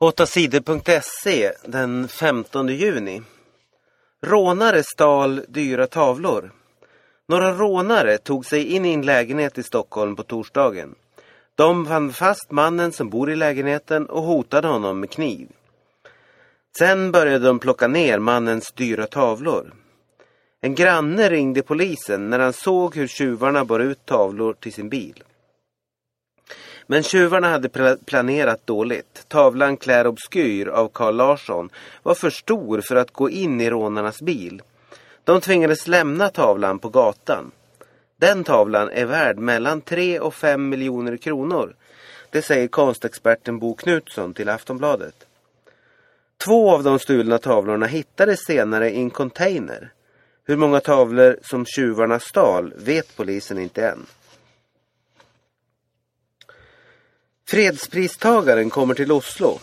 8sidor.se den 15 juni. Rånare stal dyra tavlor. Några rånare tog sig in i en lägenhet i Stockholm på torsdagen. De fann fast mannen som bor i lägenheten och hotade honom med kniv. Sen började de plocka ner mannens dyra tavlor. En granne ringde polisen när han såg hur tjuvarna bar ut tavlor till sin bil. Men tjuvarna hade planerat dåligt. Tavlan Clair Obskyr av Carl Larsson var för stor för att gå in i rånarnas bil. De tvingades lämna tavlan på gatan. Den tavlan är värd mellan 3 och 5 miljoner kronor. Det säger konstexperten Bo Knutsson till Aftonbladet. Två av de stulna tavlorna hittades senare i en container. Hur många tavlor som tjuvarna stal vet polisen inte än. Fredspristagaren kommer till Oslo.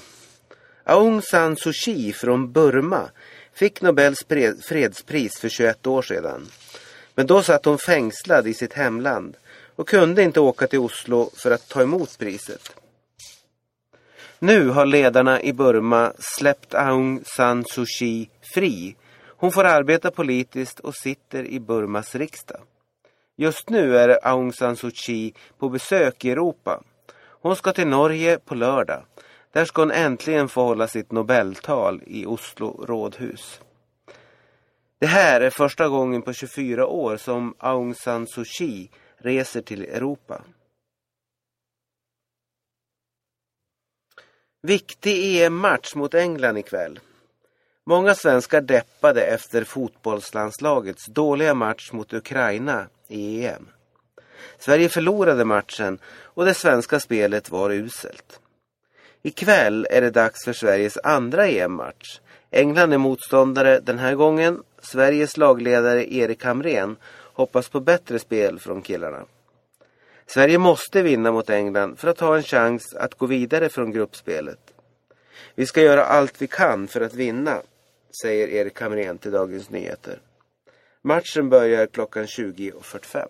Aung San Suu Kyi från Burma fick Nobels fredspris för 21 år sedan. Men då satt hon fängslad i sitt hemland och kunde inte åka till Oslo för att ta emot priset. Nu har ledarna i Burma släppt Aung San Suu Kyi fri. Hon får arbeta politiskt och sitter i Burmas riksdag. Just nu är Aung San Suu Kyi på besök i Europa. Hon ska till Norge på lördag. Där ska hon äntligen få hålla sitt Nobeltal i Oslo rådhus. Det här är första gången på 24 år som Aung San Suu Kyi reser till Europa. Viktig EM-match mot England ikväll. Många svenskar deppade efter fotbollslandslagets dåliga match mot Ukraina i EM. Sverige förlorade matchen och det svenska spelet var uselt. Ikväll är det dags för Sveriges andra EM-match. England är motståndare den här gången. Sveriges lagledare Erik Hamrén hoppas på bättre spel från killarna. Sverige måste vinna mot England för att ha en chans att gå vidare från gruppspelet. Vi ska göra allt vi kan för att vinna, säger Erik Hamrén till Dagens Nyheter. Matchen börjar klockan 20.45.